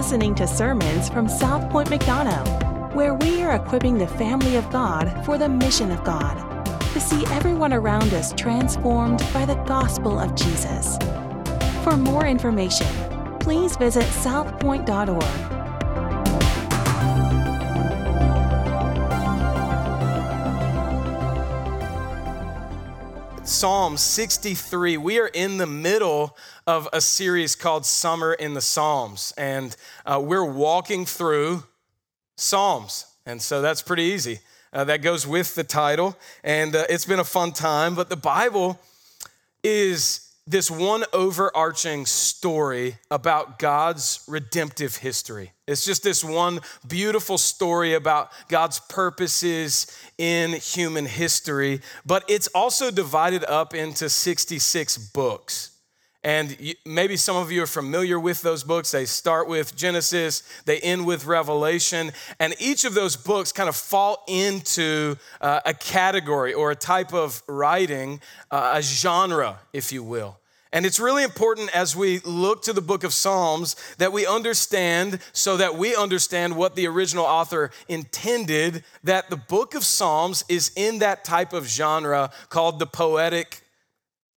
listening to sermons from South Point McDonough, where we are equipping the family of God for the mission of God to see everyone around us transformed by the gospel of Jesus. For more information, please visit southpoint.org. Psalm 63. We are in the middle of a series called Summer in the Psalms, and uh, we're walking through Psalms. And so that's pretty easy. Uh, that goes with the title, and uh, it's been a fun time. But the Bible is this one overarching story about God's redemptive history. It's just this one beautiful story about God's purposes in human history, but it's also divided up into 66 books. And maybe some of you are familiar with those books. They start with Genesis, they end with Revelation, and each of those books kind of fall into uh, a category or a type of writing, uh, a genre, if you will. And it's really important as we look to the book of Psalms that we understand, so that we understand what the original author intended, that the book of Psalms is in that type of genre called the poetic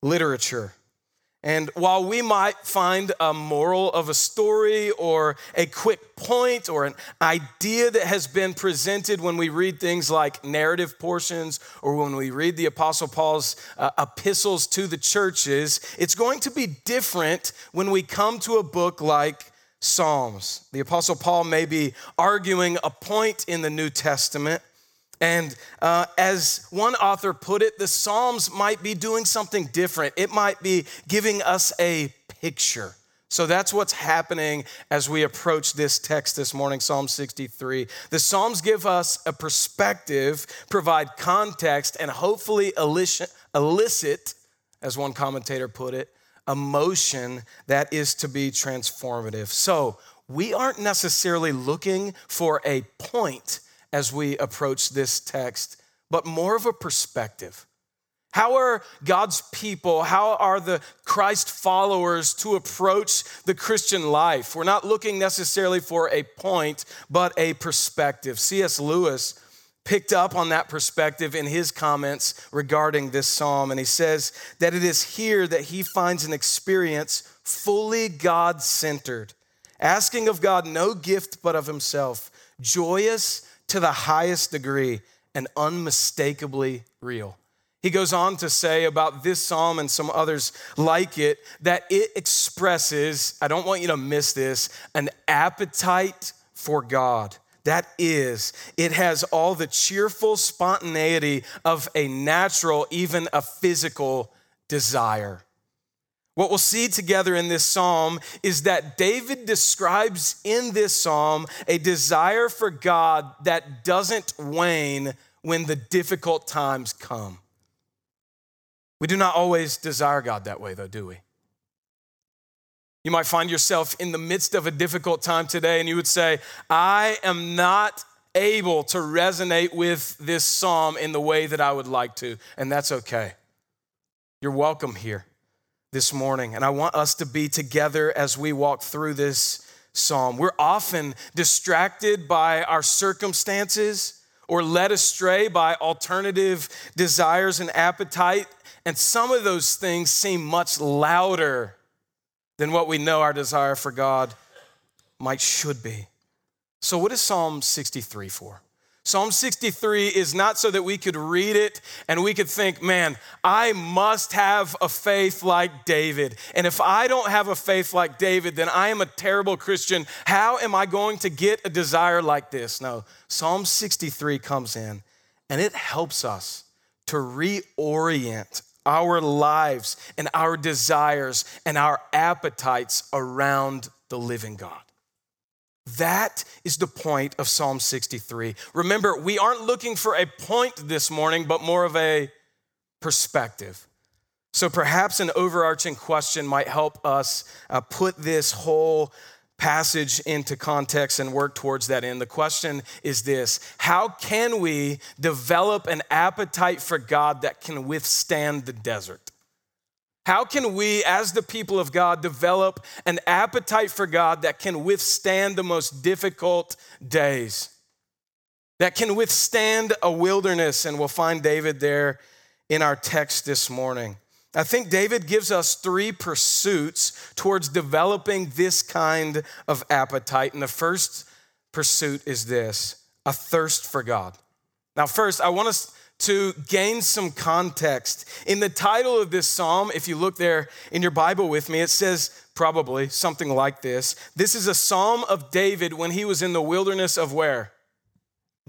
literature. And while we might find a moral of a story or a quick point or an idea that has been presented when we read things like narrative portions or when we read the Apostle Paul's uh, epistles to the churches, it's going to be different when we come to a book like Psalms. The Apostle Paul may be arguing a point in the New Testament and uh, as one author put it, the Psalms might be doing something different. It might be giving us a picture. So that's what's happening as we approach this text this morning, Psalm 63. The Psalms give us a perspective, provide context, and hopefully elicit, as one commentator put it, emotion that is to be transformative. So we aren't necessarily looking for a point as we approach this text, but more of a perspective. How are God's people, how are the Christ followers to approach the Christian life? We're not looking necessarily for a point, but a perspective. C.S. Lewis picked up on that perspective in his comments regarding this psalm, and he says that it is here that he finds an experience fully God centered, asking of God no gift but of himself, joyous to the highest degree and unmistakably real. He goes on to say about this psalm and some others like it that it expresses, I don't want you to miss this, an appetite for God. That is, it has all the cheerful spontaneity of a natural, even a physical desire. What we'll see together in this psalm is that David describes in this psalm a desire for God that doesn't wane when the difficult times come. We do not always desire God that way, though, do we? You might find yourself in the midst of a difficult time today, and you would say, I am not able to resonate with this psalm in the way that I would like to, and that's okay. You're welcome here this morning, and I want us to be together as we walk through this psalm. We're often distracted by our circumstances or led astray by alternative desires and appetite, and some of those things seem much louder than what we know our desire for God might should be. So, what is Psalm 63 for? Psalm 63 is not so that we could read it and we could think, man, I must have a faith like David. And if I don't have a faith like David, then I am a terrible Christian. How am I going to get a desire like this? No, Psalm 63 comes in and it helps us to reorient our lives and our desires and our appetites around the living God. That is the point of Psalm 63. Remember, we aren't looking for a point this morning, but more of a perspective. So perhaps an overarching question might help us uh, put this whole passage into context and work towards that end. The question is this How can we develop an appetite for God that can withstand the desert? How can we, as the people of God, develop an appetite for God that can withstand the most difficult days? That can withstand a wilderness, and we'll find David there in our text this morning. I think David gives us three pursuits towards developing this kind of appetite. And the first pursuit is this a thirst for God. Now, first, I want us to gain some context. In the title of this psalm, if you look there in your Bible with me, it says probably something like this. This is a psalm of David when he was in the wilderness of where?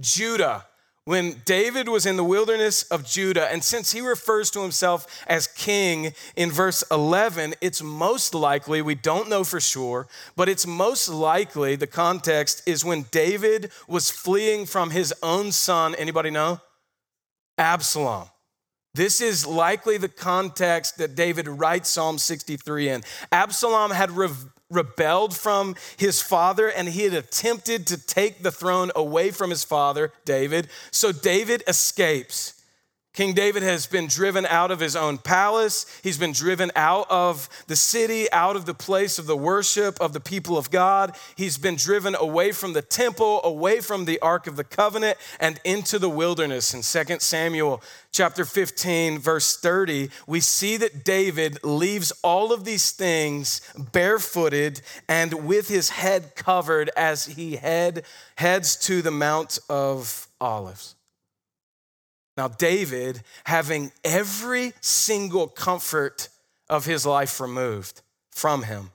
Judah. When David was in the wilderness of Judah, and since he refers to himself as king in verse 11, it's most likely, we don't know for sure, but it's most likely the context is when David was fleeing from his own son. Anybody know? Absalom. This is likely the context that David writes Psalm 63 in. Absalom had re- rebelled from his father and he had attempted to take the throne away from his father, David. So David escapes. King David has been driven out of his own palace. He's been driven out of the city, out of the place of the worship of the people of God. He's been driven away from the temple, away from the Ark of the Covenant, and into the wilderness. In 2 Samuel chapter 15, verse 30, we see that David leaves all of these things barefooted and with his head covered as he head, heads to the Mount of Olives. Now, David, having every single comfort of his life removed from him,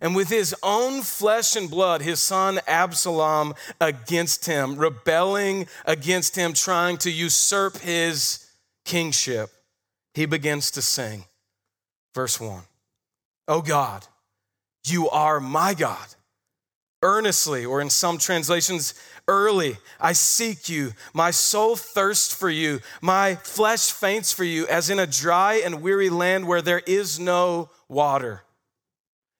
and with his own flesh and blood, his son Absalom against him, rebelling against him, trying to usurp his kingship, he begins to sing. Verse 1 Oh God, you are my God. Earnestly, or in some translations, early. I seek you. My soul thirsts for you. My flesh faints for you, as in a dry and weary land where there is no water.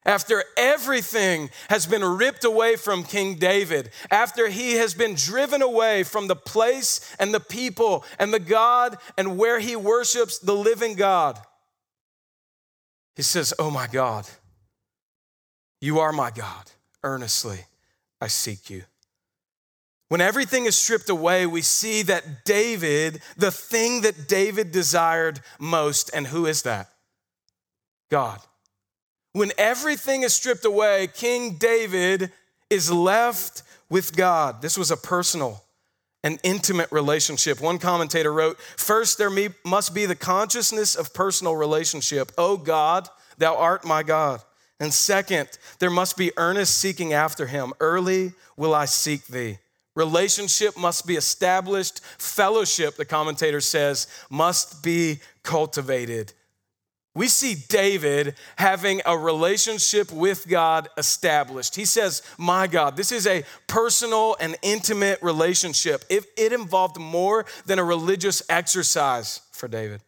After everything has been ripped away from King David, after he has been driven away from the place and the people and the God and where he worships the living God, he says, Oh my God, you are my God. Earnestly, I seek you. When everything is stripped away, we see that David, the thing that David desired most, and who is that? God. When everything is stripped away, King David is left with God. This was a personal an intimate relationship. One commentator wrote First, there must be the consciousness of personal relationship. Oh God, thou art my God. And second, there must be earnest seeking after him. Early will I seek thee. Relationship must be established. Fellowship, the commentator says, must be cultivated. We see David having a relationship with God established. He says, My God, this is a personal and intimate relationship. It, it involved more than a religious exercise for David.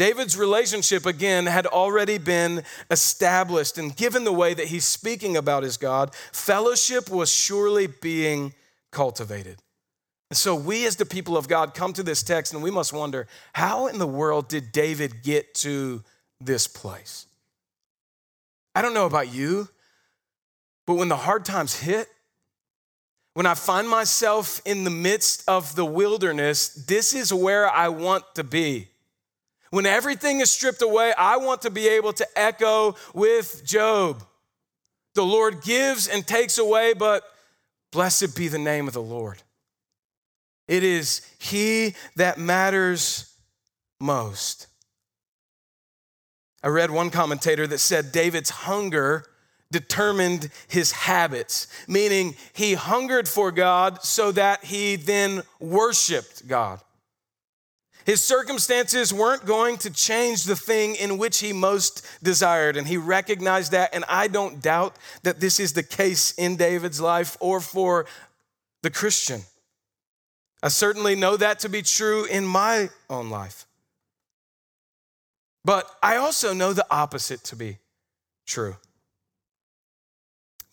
David's relationship, again, had already been established. And given the way that he's speaking about his God, fellowship was surely being cultivated. So we, as the people of God, come to this text and we must wonder how in the world did David get to this place? I don't know about you, but when the hard times hit, when I find myself in the midst of the wilderness, this is where I want to be. When everything is stripped away, I want to be able to echo with Job. The Lord gives and takes away, but Blessed be the name of the Lord. It is He that matters most. I read one commentator that said David's hunger determined his habits, meaning he hungered for God so that he then worshiped God. His circumstances weren't going to change the thing in which he most desired, and he recognized that. And I don't doubt that this is the case in David's life or for the Christian. I certainly know that to be true in my own life. But I also know the opposite to be true.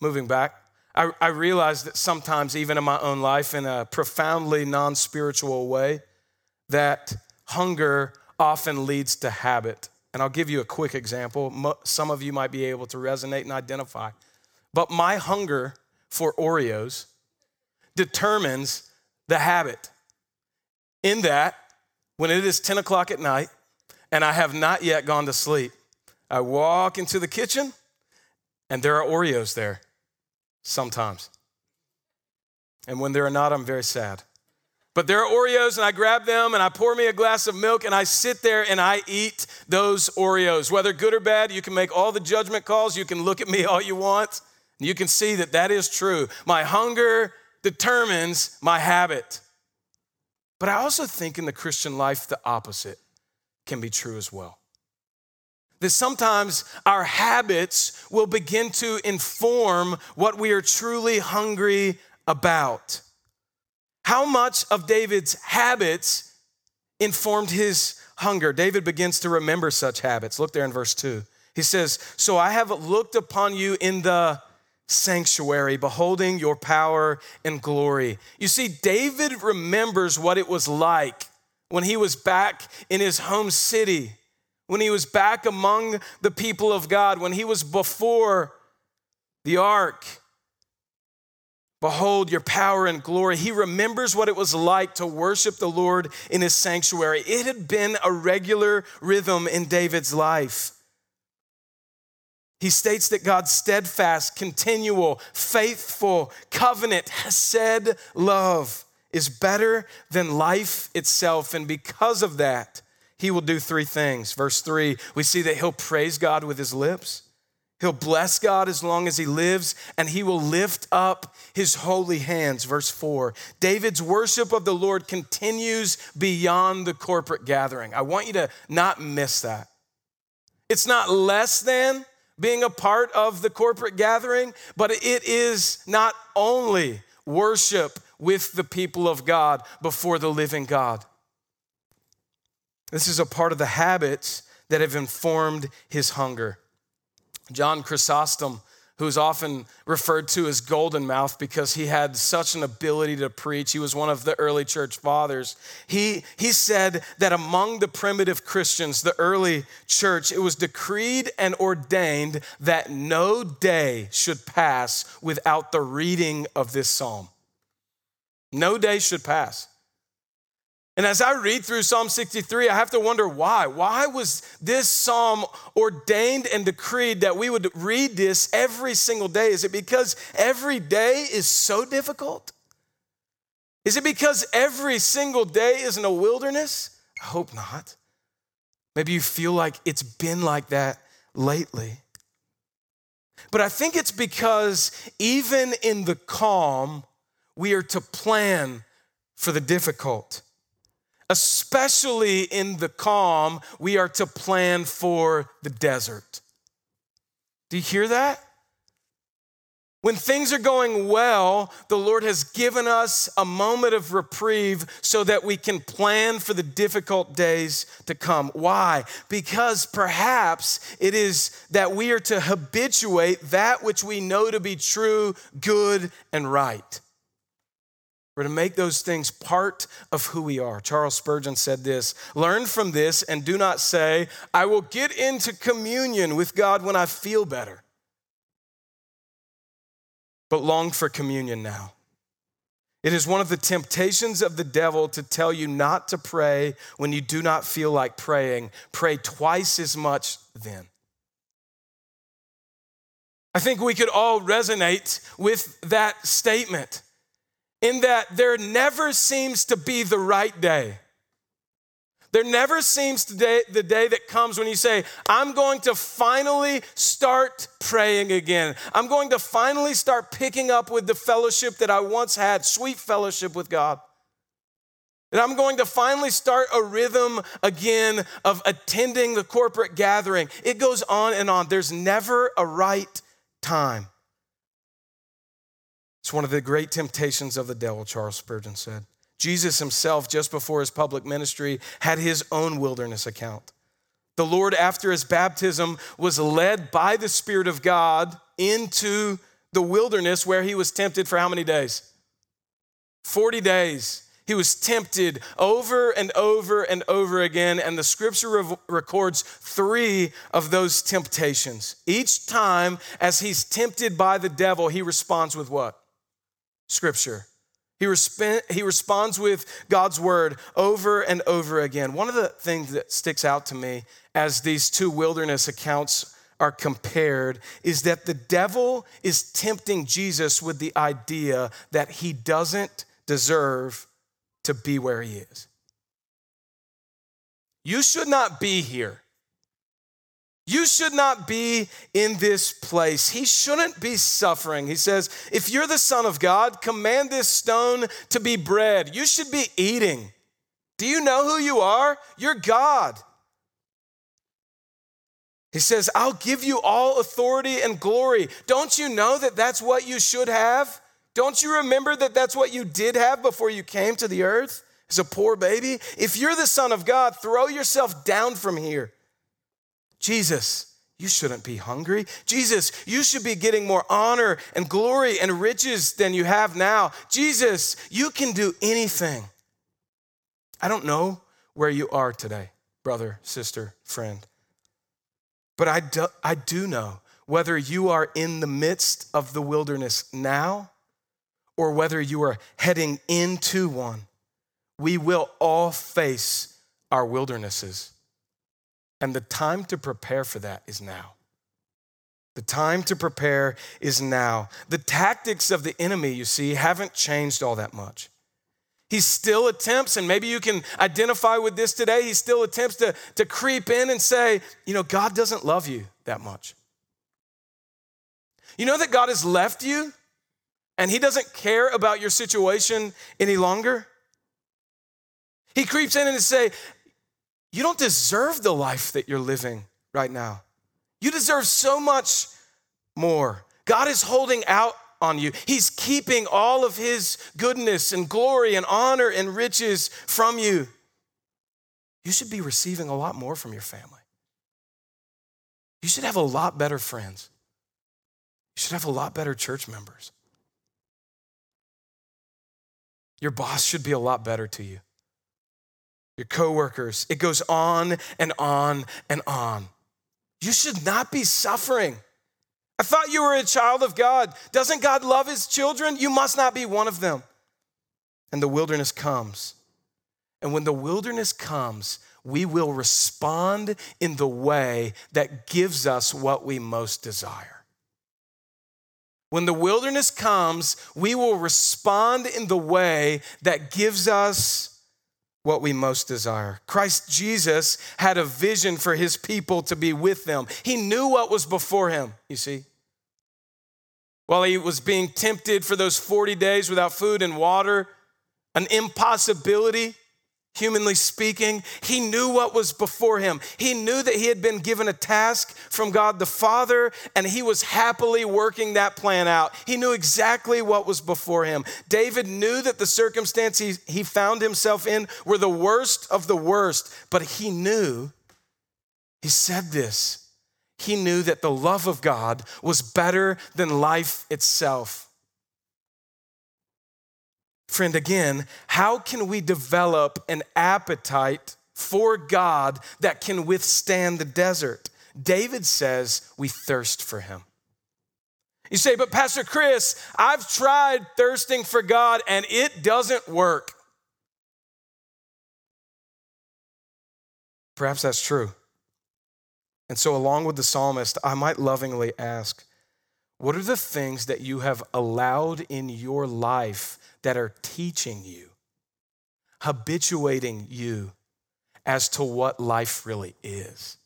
Moving back, I, I realize that sometimes, even in my own life, in a profoundly non spiritual way, that hunger often leads to habit. and I'll give you a quick example. Some of you might be able to resonate and identify. But my hunger for Oreos determines the habit. In that, when it is 10 o'clock at night and I have not yet gone to sleep, I walk into the kitchen and there are Oreos there sometimes. And when there are not, I'm very sad. But there are Oreos, and I grab them and I pour me a glass of milk and I sit there and I eat those Oreos. Whether good or bad, you can make all the judgment calls. You can look at me all you want. And You can see that that is true. My hunger determines my habit. But I also think in the Christian life, the opposite can be true as well. That sometimes our habits will begin to inform what we are truly hungry about. How much of David's habits informed his hunger? David begins to remember such habits. Look there in verse 2. He says, So I have looked upon you in the sanctuary, beholding your power and glory. You see, David remembers what it was like when he was back in his home city, when he was back among the people of God, when he was before the ark. Behold your power and glory. He remembers what it was like to worship the Lord in his sanctuary. It had been a regular rhythm in David's life. He states that God's steadfast, continual, faithful, covenant, hesed love is better than life itself. And because of that, he will do three things. Verse three, we see that he'll praise God with his lips. He'll bless God as long as he lives, and he will lift up his holy hands. Verse 4. David's worship of the Lord continues beyond the corporate gathering. I want you to not miss that. It's not less than, being a part of the corporate gathering, but it is not only worship with the people of God before the living God. This is a part of the habits that have informed his hunger. John Chrysostom who's often referred to as Golden Mouth because he had such an ability to preach. He was one of the early church fathers. He, he said that among the primitive Christians, the early church, it was decreed and ordained that no day should pass without the reading of this psalm. No day should pass. And as I read through Psalm 63, I have to wonder why. Why was this psalm ordained and decreed that we would read this every single day? Is it because every day is so difficult? Is it because every single day is in a wilderness? I hope not. Maybe you feel like it's been like that lately. But I think it's because even in the calm, we are to plan for the difficult especially in the calm, we are to plan for the desert. Do you hear that? When things are going well, the Lord has given us a moment of reprieve so that we can plan for the difficult days to come. Why? Because perhaps it is that we are to habituate that which we know to be true, good, and right. We're to make those things part of who we are. Charles Spurgeon said this Learn from this and do not say, I will get into communion with God when I feel better, but long for communion now. It is one of the temptations of the devil to tell you not to pray when you do not feel like praying. Pray twice as much then. I think we could all resonate with that statement in that there never seems to be the right day. There never seems to day, the day that comes when you say, I'm going to finally start praying again. I'm going to finally start picking up with the fellowship that I once had, sweet fellowship with God. And I'm going to finally start a rhythm again of attending the corporate gathering. It goes on and on. There's never a right time. It's one of the great temptations of the devil, Charles Spurgeon said. Jesus himself, just before his public ministry, had his own wilderness account. The Lord, after his baptism, was led by the Spirit of God into the wilderness where he was tempted for how many days? 40 days. He was tempted over and over and over again, and the scripture re- records three of those temptations. Each time, as he's tempted by the devil, he responds with what? Scripture. He, resp- he responds with God's word over and over again. One of the things that sticks out to me as these two wilderness accounts are compared is that the devil is tempting Jesus with the idea that he doesn't deserve to be where he is. You should not be here. You should not be in this place. He shouldn't be suffering. He says, If you're the Son of God, command this stone to be bread. You should be eating. Do you know who you are? You're God. He says, I'll give you all authority and glory. Don't you know that that's what you should have? Don't you remember that that's what you did have before you came to the earth as a poor baby? If you're the Son of God, throw yourself down from here. Jesus, you shouldn't be hungry. Jesus, you should be getting more honor and glory and riches than you have now. Jesus, you can do anything. I don't know where you are today, brother, sister, friend, but I do, I do know whether you are in the midst of the wilderness now or whether you are heading into one, we will all face our wildernesses. And the time to prepare for that is now. The time to prepare is now. The tactics of the enemy, you see, haven't changed all that much. He still attempts, and maybe you can identify with this today, he still attempts to, to creep in and say, you know, God doesn't love you that much. You know that God has left you and he doesn't care about your situation any longer? He creeps in and say, You don't deserve the life that you're living right now. You deserve so much more. God is holding out on you. He's keeping all of his goodness and glory and honor and riches from you. You should be receiving a lot more from your family. You should have a lot better friends. You should have a lot better church members. Your boss should be a lot better to you. Your coworkers. It goes on and on and on. You should not be suffering. I thought you were a child of God. Doesn't God love his children? You must not be one of them. And the wilderness comes. And when the wilderness comes, we will respond in the way that gives us what we most desire. When the wilderness comes, we will respond in the way that gives us what we most desire. Christ Jesus had a vision for his people to be with them. He knew what was before him, you see. While he was being tempted for those 40 days without food and water, an impossibility humanly speaking. He knew what was before him. He knew that he had been given a task from God the Father, and he was happily working that plan out. He knew exactly what was before him. David knew that the circumstances he, found himself in were the worst of the worst, but he knew, he said this, he knew that the love of God was better than life itself. Friend, again, how can we develop an appetite for God that can withstand the desert? David says we thirst for him. You say, but Pastor Chris, I've tried thirsting for God and it doesn't work. Perhaps that's true. And so, along with the psalmist, I might lovingly ask, what are the things that you have allowed in your life that are teaching you, habituating you as to what life really is.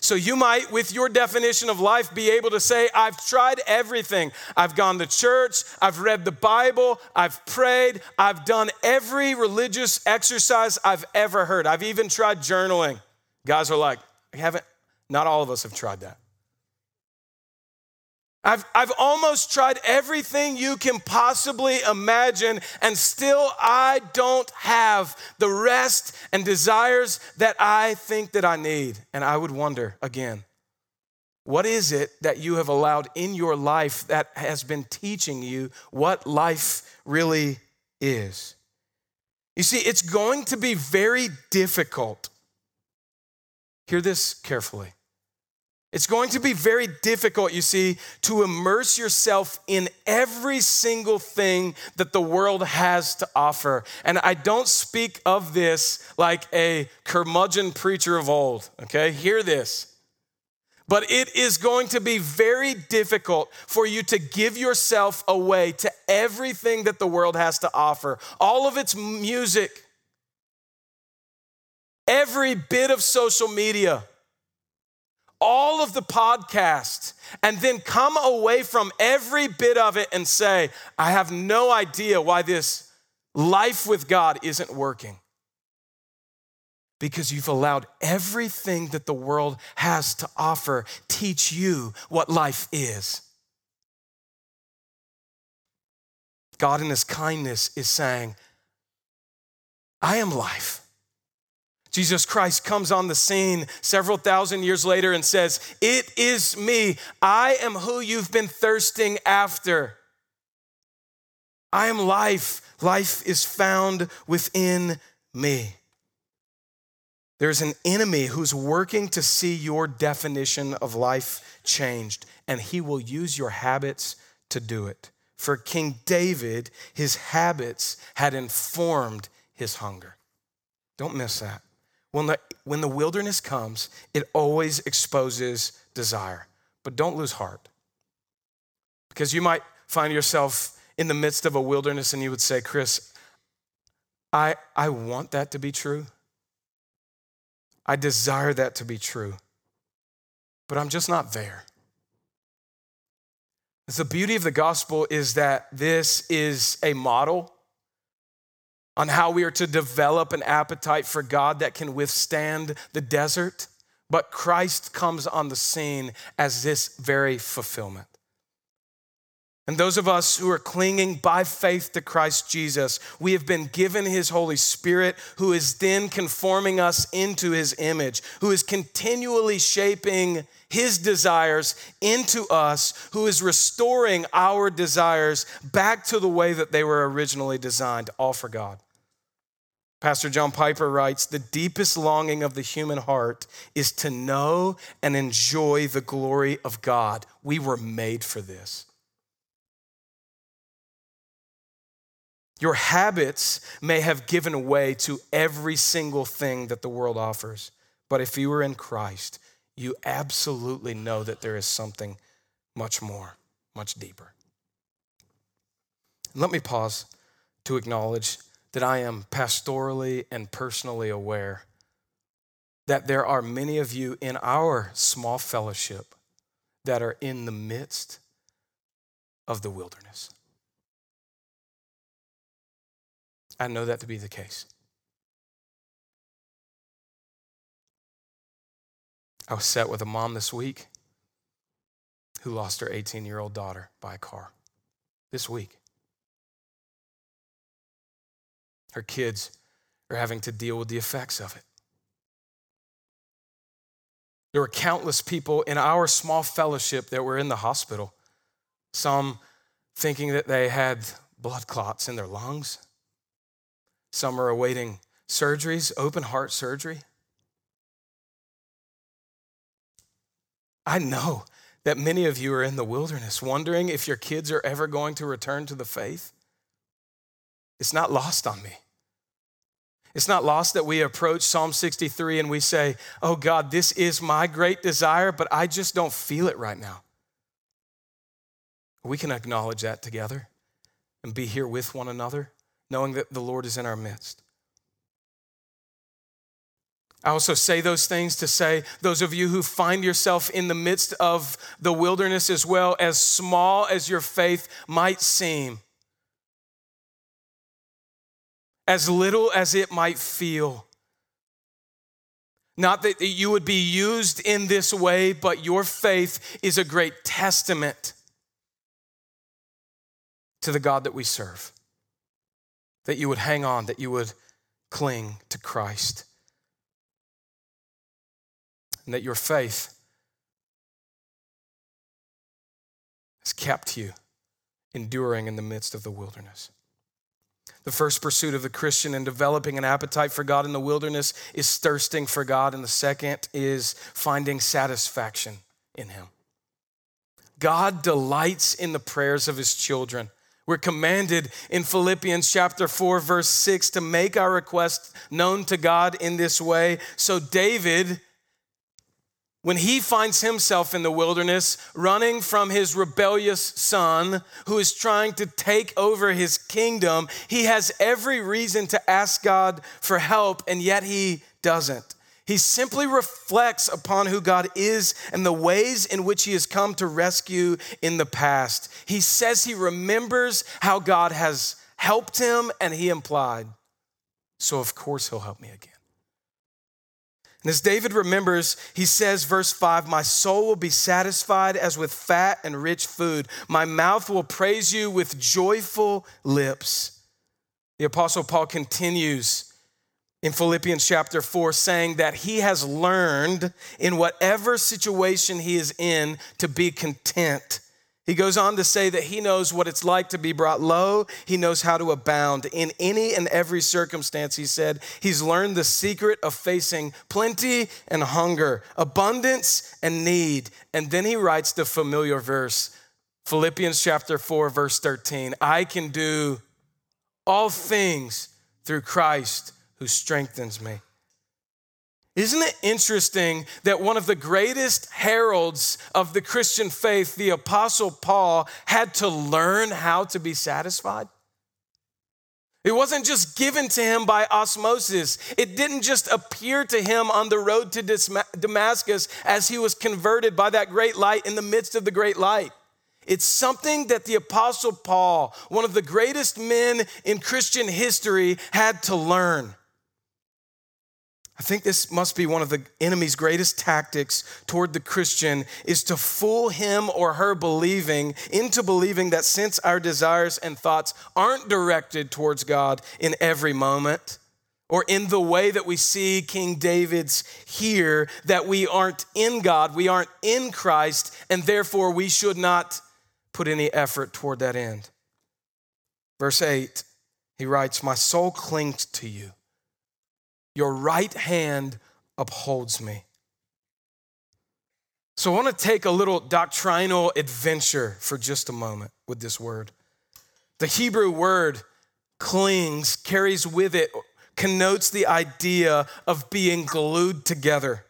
So you might, with your definition of life, be able to say, I've tried everything. I've gone to church, I've read the Bible, I've prayed, I've done every religious exercise I've ever heard. I've even tried journaling. Guys are like, I haven't, not all of us have tried that. I've, I've almost tried everything you can possibly imagine, and still I don't have the rest and desires that I think that I need. And I would wonder again, what is it that you have allowed in your life that has been teaching you what life really is. You see, it's going to be very difficult. Hear this carefully. It's going to be very difficult, you see, to immerse yourself in every single thing that the world has to offer. And I don't speak of this like a curmudgeon preacher of old, okay? Hear this. But it is going to be very difficult for you to give yourself away to everything that the world has to offer. All of its music, every bit of social media, all of the podcasts, and then come away from every bit of it and say, I have no idea why this life with God isn't working because you've allowed everything that the world has to offer teach you what life is. God, in His kindness, is saying, I am life. Jesus Christ comes on the scene several thousand years later and says, It is me. I am who you've been thirsting after. I am life. Life is found within me. There's an enemy who's working to see your definition of life changed, and he will use your habits to do it. For King David, his habits had informed his hunger. Don't miss that. When the, when the wilderness comes, it always exposes desire, but don't lose heart. Because you might find yourself in the midst of a wilderness and you would say, Chris, I, I want that to be true. I desire that to be true, but I'm just not there. The beauty of the gospel is that this is a model on how we are to develop an appetite for God that can withstand the desert. But Christ comes on the scene as this very fulfillment. And those of us who are clinging by faith to Christ Jesus, we have been given his Holy Spirit, who is then conforming us into his image, who is continually shaping his desires into us, who is restoring our desires back to the way that they were originally designed, all for God. Pastor John Piper writes The deepest longing of the human heart is to know and enjoy the glory of God. We were made for this. Your habits may have given way to every single thing that the world offers. But if you are in Christ, you absolutely know that there is something much more, much deeper. Let me pause to acknowledge that I am pastorally and personally aware that there are many of you in our small fellowship that are in the midst of the wilderness. I know that to be the case. I was sat with a mom this week who lost her 18 year old daughter by a car this week. Her kids are having to deal with the effects of it. There were countless people in our small fellowship that were in the hospital, some thinking that they had blood clots in their lungs, some are awaiting surgeries, open heart surgery. I know that many of you are in the wilderness wondering if your kids are ever going to return to the faith. It's not lost on me. It's not lost that we approach Psalm 63 and we say, Oh God, this is my great desire, but I just don't feel it right now. We can acknowledge that together and be here with one another knowing that the Lord is in our midst. I also say those things to say, those of you who find yourself in the midst of the wilderness as well, as small as your faith might seem, as little as it might feel. Not that you would be used in this way, but your faith is a great testament to the God that we serve that you would hang on, that you would cling to Christ, and that your faith has kept you enduring in the midst of the wilderness. The first pursuit of the Christian in developing an appetite for God in the wilderness is thirsting for God, and the second is finding satisfaction in Him. God delights in the prayers of His children. We're commanded in Philippians chapter 4, verse 6 to make our request known to God in this way. So, David when he finds himself in the wilderness running from his rebellious son who is trying to take over his kingdom, he has every reason to ask God for help, and yet he doesn't. He simply reflects upon who God is and the ways in which he has come to rescue in the past. He says he remembers how God has helped him, and he implied, So, of course, he'll help me again. And as David remembers, he says, verse 5 My soul will be satisfied as with fat and rich food. My mouth will praise you with joyful lips. The Apostle Paul continues in Philippians chapter 4, saying that he has learned in whatever situation he is in to be content he goes on to say that he knows what it's like to be brought low. He knows how to abound. In any and every circumstance, he said, he's learned the secret of facing plenty and hunger, abundance and need. And then he writes the familiar verse, Philippians chapter 4, verse 13 I can do all things through Christ who strengthens me. Isn't it interesting that one of the greatest heralds of the Christian faith, the Apostle Paul, had to learn how to be satisfied? It wasn't just given to him by osmosis. It didn't just appear to him on the road to Damascus as he was converted by that great light in the midst of the great light. It's something that the Apostle Paul, one of the greatest men in Christian history, had to learn. I think this must be one of the enemy's greatest tactics toward the Christian is to fool him or her believing into believing that since our desires and thoughts aren't directed towards God in every moment or in the way that we see King David's here that we aren't in God, we aren't in Christ and therefore we should not put any effort toward that end. Verse 8 he writes, "My soul clings to you." Your right hand upholds me. So I want to take a little doctrinal adventure for just a moment with this word. The Hebrew word clings, carries with it, connotes the idea of being glued together,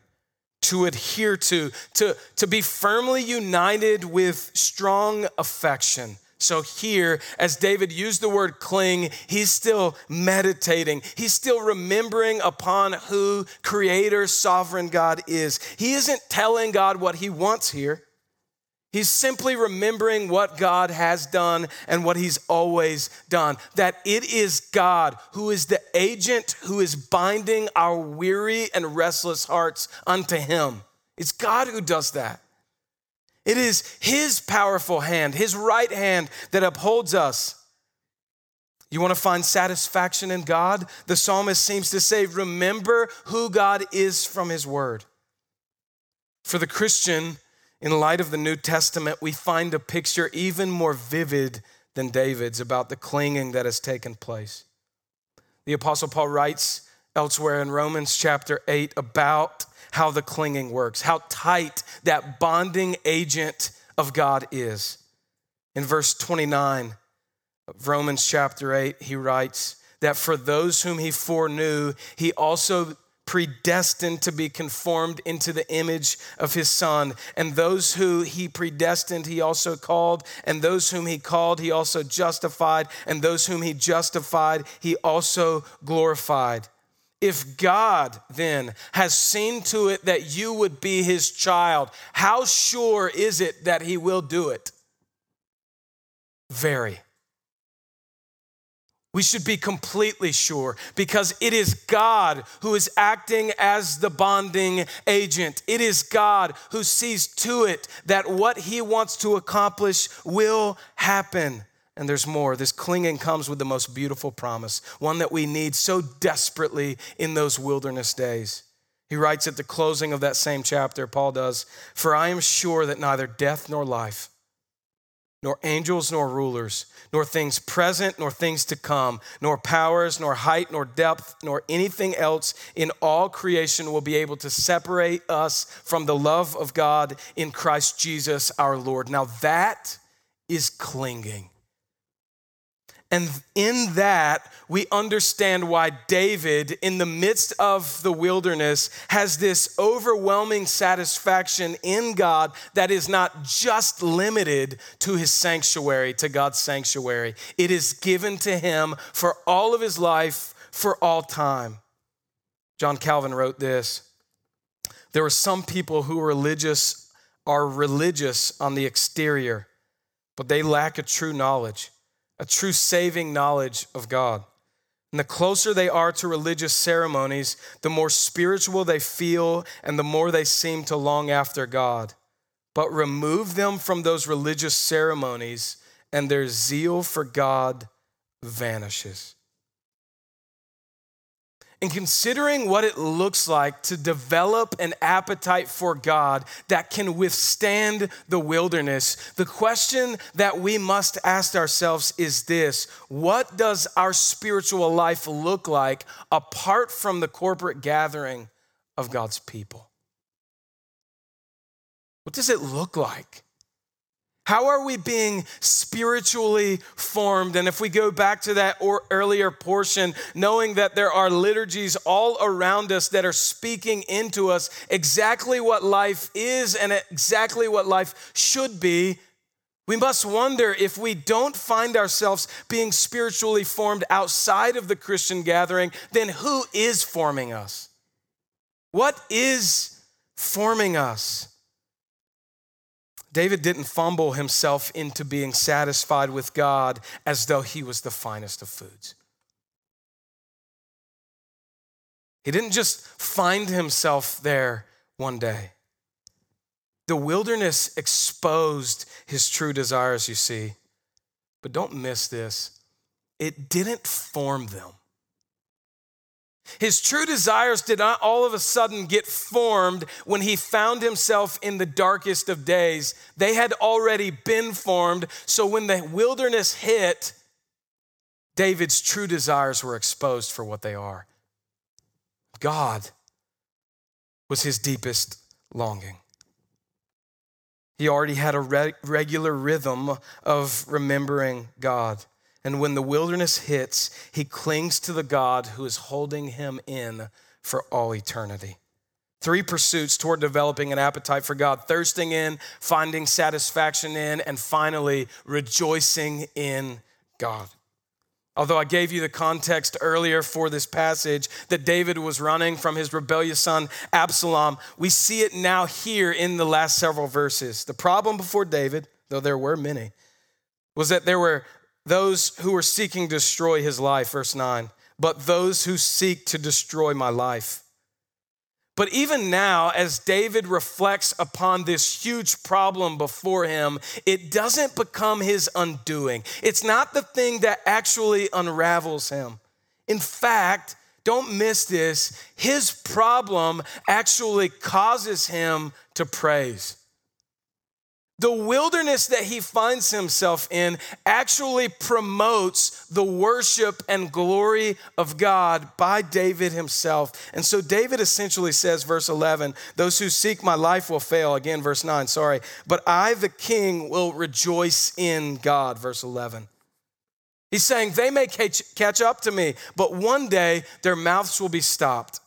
to adhere to, to, to be firmly united with strong affection. So, here, as David used the word cling, he's still meditating. He's still remembering upon who Creator, Sovereign God is. He isn't telling God what he wants here. He's simply remembering what God has done and what He's always done. That it is God who is the agent who is binding our weary and restless hearts unto Him. It's God who does that. It is His powerful hand, His right hand that upholds us. You want to find satisfaction in God? The psalmist seems to say, Remember who God is from His word. For the Christian, in light of the New Testament, we find a picture even more vivid than David's about the clinging that has taken place. The Apostle Paul writes elsewhere in Romans chapter 8 about how the clinging works, how tight that bonding agent of God is. In verse 29 of Romans chapter 8, he writes that for those whom he foreknew, he also predestined to be conformed into the image of his son. And those who he predestined, he also called. And those whom he called, he also justified. And those whom he justified, he also glorified. If God then has seen to it that you would be his child, how sure is it that he will do it? Very. We should be completely sure because it is God who is acting as the bonding agent. It is God who sees to it that what he wants to accomplish will happen. And there's more. This clinging comes with the most beautiful promise, one that we need so desperately in those wilderness days. He writes at the closing of that same chapter, Paul does, For I am sure that neither death nor life, nor angels, nor rulers, nor things present, nor things to come, nor powers, nor height, nor depth, nor anything else in all creation will be able to separate us from the love of God in Christ Jesus our Lord. Now that is clinging. And in that, we understand why David, in the midst of the wilderness, has this overwhelming satisfaction in God that is not just limited to his sanctuary, to God's sanctuary. It is given to him for all of his life, for all time. John Calvin wrote this There are some people who are religious, are religious on the exterior, but they lack a true knowledge a true saving knowledge of God. And the closer they are to religious ceremonies, the more spiritual they feel and the more they seem to long after God. But remove them from those religious ceremonies, and their zeal for God vanishes and considering what it looks like to develop an appetite for God that can withstand the wilderness, the question that we must ask ourselves is this What does our spiritual life look like apart from the corporate gathering of God's people? What does it look like? How are we being spiritually formed? And if we go back to that earlier portion, knowing that there are liturgies all around us that are speaking into us exactly what life is and exactly what life should be, we must wonder if we don't find ourselves being spiritually formed outside of the Christian gathering, then who is forming us? What is forming us? David didn't fumble himself into being satisfied with God as though he was the finest of foods. He didn't just find himself there one day. The wilderness exposed his true desires, you see. But don't miss this it didn't form them. His true desires did not all of a sudden get formed when he found himself in the darkest of days. They had already been formed. So when the wilderness hit, David's true desires were exposed for what they are. God was his deepest longing. He already had a re- regular rhythm of remembering God. And when the wilderness hits, he clings to the God who is holding him in for all eternity. Three pursuits toward developing an appetite for God thirsting in, finding satisfaction in, and finally, rejoicing in God. Although I gave you the context earlier for this passage that David was running from his rebellious son Absalom, we see it now here in the last several verses. The problem before David, though there were many, was that there were those who are seeking to destroy his life, verse 9, but those who seek to destroy my life. But even now, as David reflects upon this huge problem before him, it doesn't become his undoing. It's not the thing that actually unravels him. In fact, don't miss this, his problem actually causes him to praise. The wilderness that he finds himself in actually promotes the worship and glory of God by David himself. And so David essentially says, verse 11, those who seek my life will fail. Again, verse 9, sorry. But I, the king, will rejoice in God, verse 11. He's saying they may catch up to me, but one day their mouths will be stopped.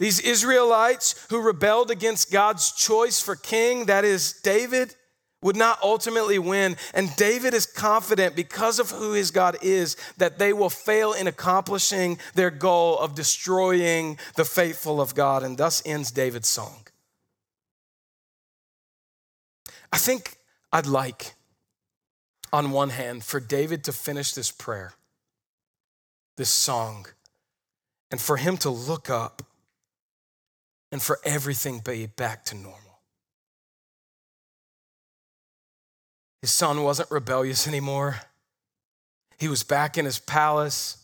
These Israelites who rebelled against God's choice for king, that is David, would not ultimately win. And David is confident because of who his God is that they will fail in accomplishing their goal of destroying the faithful of God. And thus ends David's song. I think I'd like, on one hand, for David to finish this prayer, this song, and for him to look up and for everything be back to normal. His son wasn't rebellious anymore. He was back in his palace.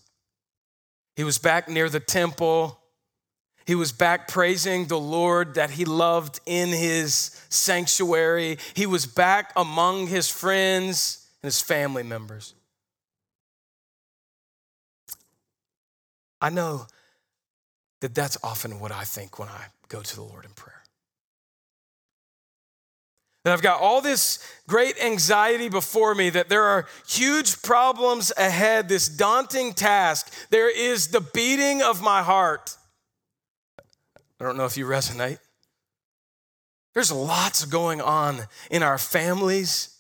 He was back near the temple. He was back praising the Lord that he loved in his sanctuary. He was back among his friends and his family members. I know that that's often what I think when I go to the Lord in prayer. That I've got all this great anxiety before me, that there are huge problems ahead, this daunting task. There is the beating of my heart. I don't know if you resonate. There's lots going on in our families.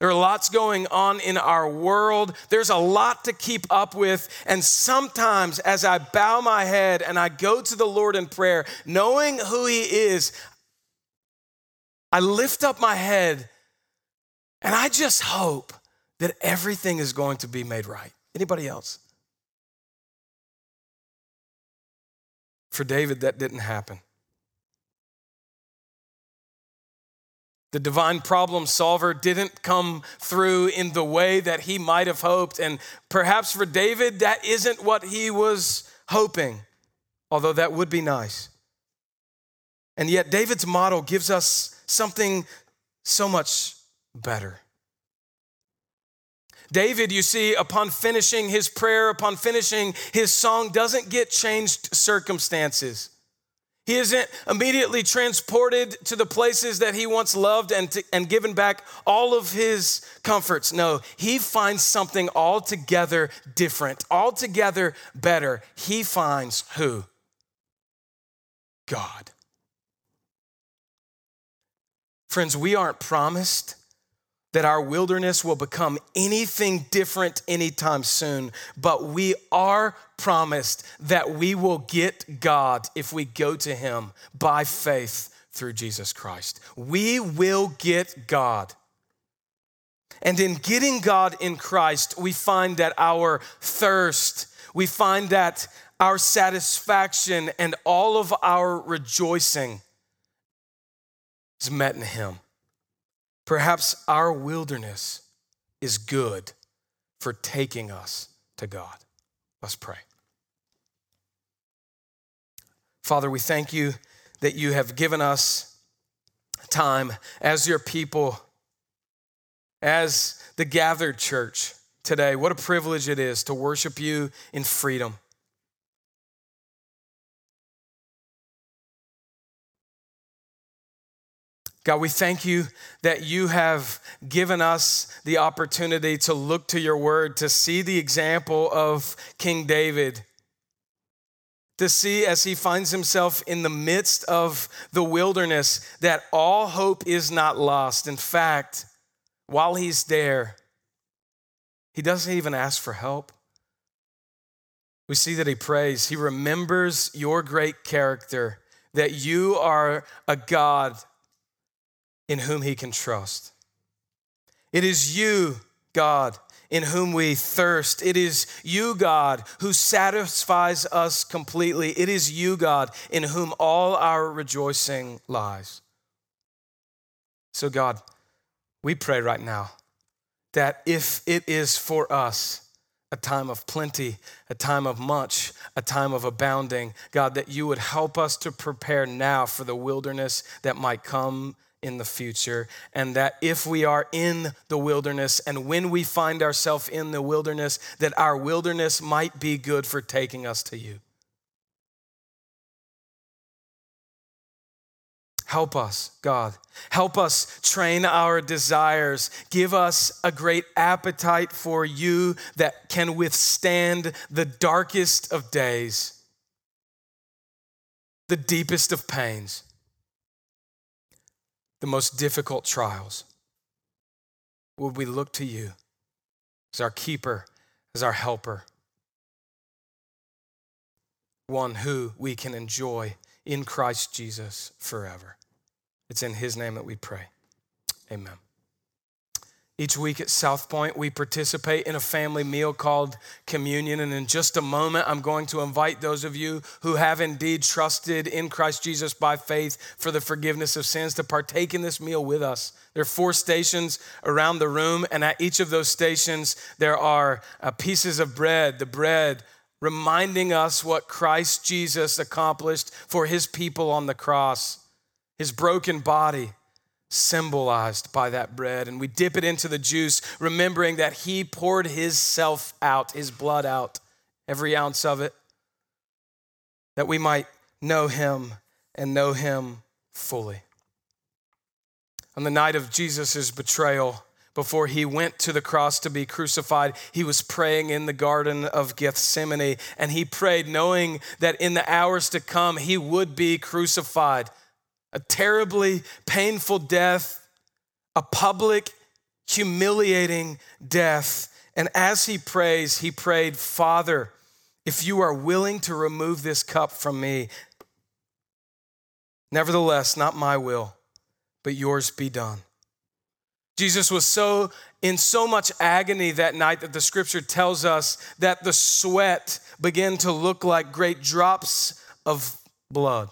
There are lots going on in our world. There's a lot to keep up with. And sometimes, as I bow my head and I go to the Lord in prayer, knowing who He is, I lift up my head and I just hope that everything is going to be made right. Anybody else? For David, that didn't happen. The divine problem solver didn't come through in the way that he might have hoped. And perhaps for David, that isn't what he was hoping, although that would be nice. And yet, David's model gives us something so much better. David, you see, upon finishing his prayer, upon finishing his song, doesn't get changed circumstances. He isn't immediately transported to the places that he once loved and, to, and given back all of his comforts. No, he finds something altogether different, altogether better. He finds who? God. Friends, we aren't promised that our wilderness will become anything different anytime soon, but we are promised that we will get God if we go to Him by faith through Jesus Christ. We will get God. And in getting God in Christ, we find that our thirst, we find that our satisfaction and all of our rejoicing is met in Him. Perhaps our wilderness is good for taking us to God. Let's pray. Father, we thank you that you have given us time as your people, as the gathered church today. What a privilege it is to worship you in freedom. God, we thank you that you have given us the opportunity to look to your word, to see the example of King David, to see as he finds himself in the midst of the wilderness that all hope is not lost. In fact, while he's there, he doesn't even ask for help. We see that he prays. He remembers your great character, that you are a God in whom he can trust. It is you, God, in whom we thirst. It is you, God, who satisfies us completely. It is you, God, in whom all our rejoicing lies. So, God, we pray right now that if it is for us, a time of plenty, a time of much, a time of abounding. God, that you would help us to prepare now for the wilderness that might come in the future, and that if we are in the wilderness and when we find ourselves in the wilderness, that our wilderness might be good for taking us to you. Help us, God. Help us train our desires. Give us a great appetite for you that can withstand the darkest of days, the deepest of pains the most difficult trials, would we look to you as our keeper, as our helper, one who we can enjoy in Christ Jesus forever. It's in his name that we pray. Amen. Each week at South Point, we participate in a family meal called communion. And in just a moment, I'm going to invite those of you who have indeed trusted in Christ Jesus by faith for the forgiveness of sins to partake in this meal with us. There are four stations around the room, and at each of those stations, there are uh, pieces of bread. The bread reminding us what Christ Jesus accomplished for his people on the cross, his broken body symbolized by that bread. And we dip it into the juice, remembering that he poured his self out, his blood out, every ounce of it, that we might know him and know him fully. On the night of Jesus' betrayal, before he went to the cross to be crucified, he was praying in the Garden of Gethsemane. And he prayed knowing that in the hours to come, he would be crucified. A terribly painful death, a public, humiliating death. And as he prays, he prayed, Father, if you are willing to remove this cup from me, nevertheless, not my will, but yours be done. Jesus was so in so much agony that night that the scripture tells us that the sweat began to look like great drops of blood.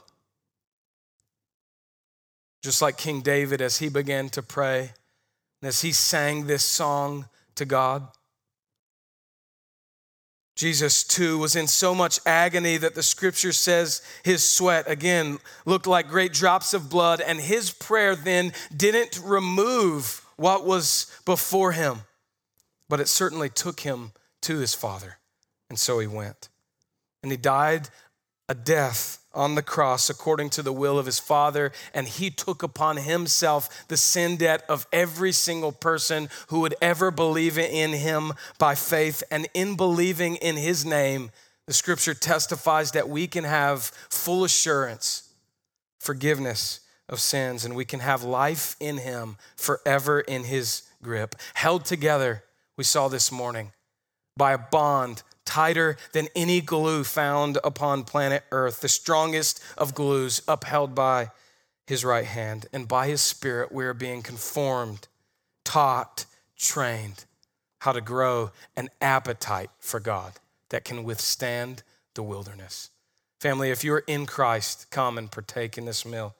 Just like King David as he began to pray, and as he sang this song to God. Jesus, too, was in so much agony that the scripture says his sweat, again, looked like great drops of blood, and his prayer then didn't remove what was before him, but it certainly took him to his Father. And so he went. And he died a death on the cross according to the will of his Father, and he took upon himself the sin debt of every single person who would ever believe in him by faith. And in believing in his name, the scripture testifies that we can have full assurance, forgiveness, of sins, and we can have life in Him forever in His grip. Held together, we saw this morning, by a bond tighter than any glue found upon planet Earth, the strongest of glues, upheld by His right hand. And by His Spirit, we are being conformed, taught, trained how to grow an appetite for God that can withstand the wilderness. Family, if you are in Christ, come and partake in this meal.